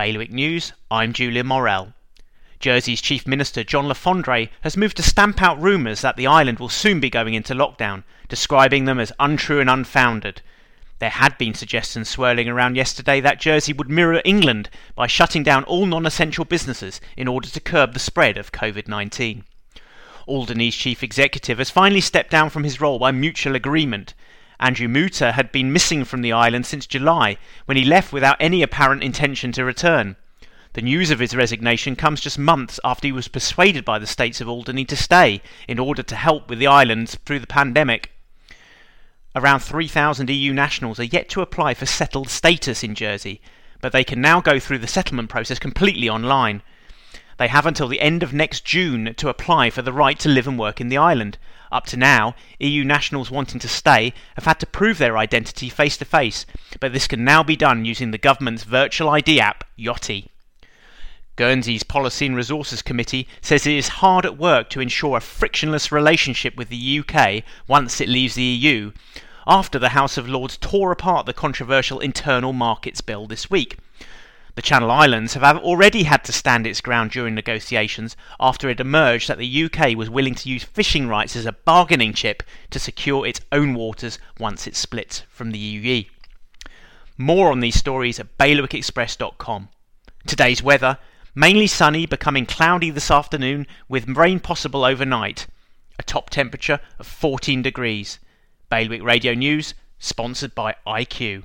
Bailiwick News, I'm Julian Morel. Jersey's Chief Minister John Le Fondre has moved to stamp out rumours that the island will soon be going into lockdown, describing them as untrue and unfounded. There had been suggestions swirling around yesterday that Jersey would mirror England by shutting down all non essential businesses in order to curb the spread of COVID 19. Alderney's chief executive has finally stepped down from his role by mutual agreement, Andrew Muter had been missing from the island since July, when he left without any apparent intention to return. The news of his resignation comes just months after he was persuaded by the states of Alderney to stay in order to help with the islands through the pandemic. Around 3,000 EU nationals are yet to apply for settled status in Jersey, but they can now go through the settlement process completely online. They have until the end of next June to apply for the right to live and work in the island, up to now, EU nationals wanting to stay have had to prove their identity face to face, but this can now be done using the government's virtual ID app, Yoti. Guernsey's Policy and Resources Committee says it is hard at work to ensure a frictionless relationship with the UK once it leaves the EU, after the House of Lords tore apart the controversial Internal Markets Bill this week. The Channel Islands have already had to stand its ground during negotiations after it emerged that the UK was willing to use fishing rights as a bargaining chip to secure its own waters once it splits from the EU. More on these stories at bailiwickexpress.com. Today's weather mainly sunny, becoming cloudy this afternoon with rain possible overnight. A top temperature of 14 degrees. Bailiwick Radio News, sponsored by IQ.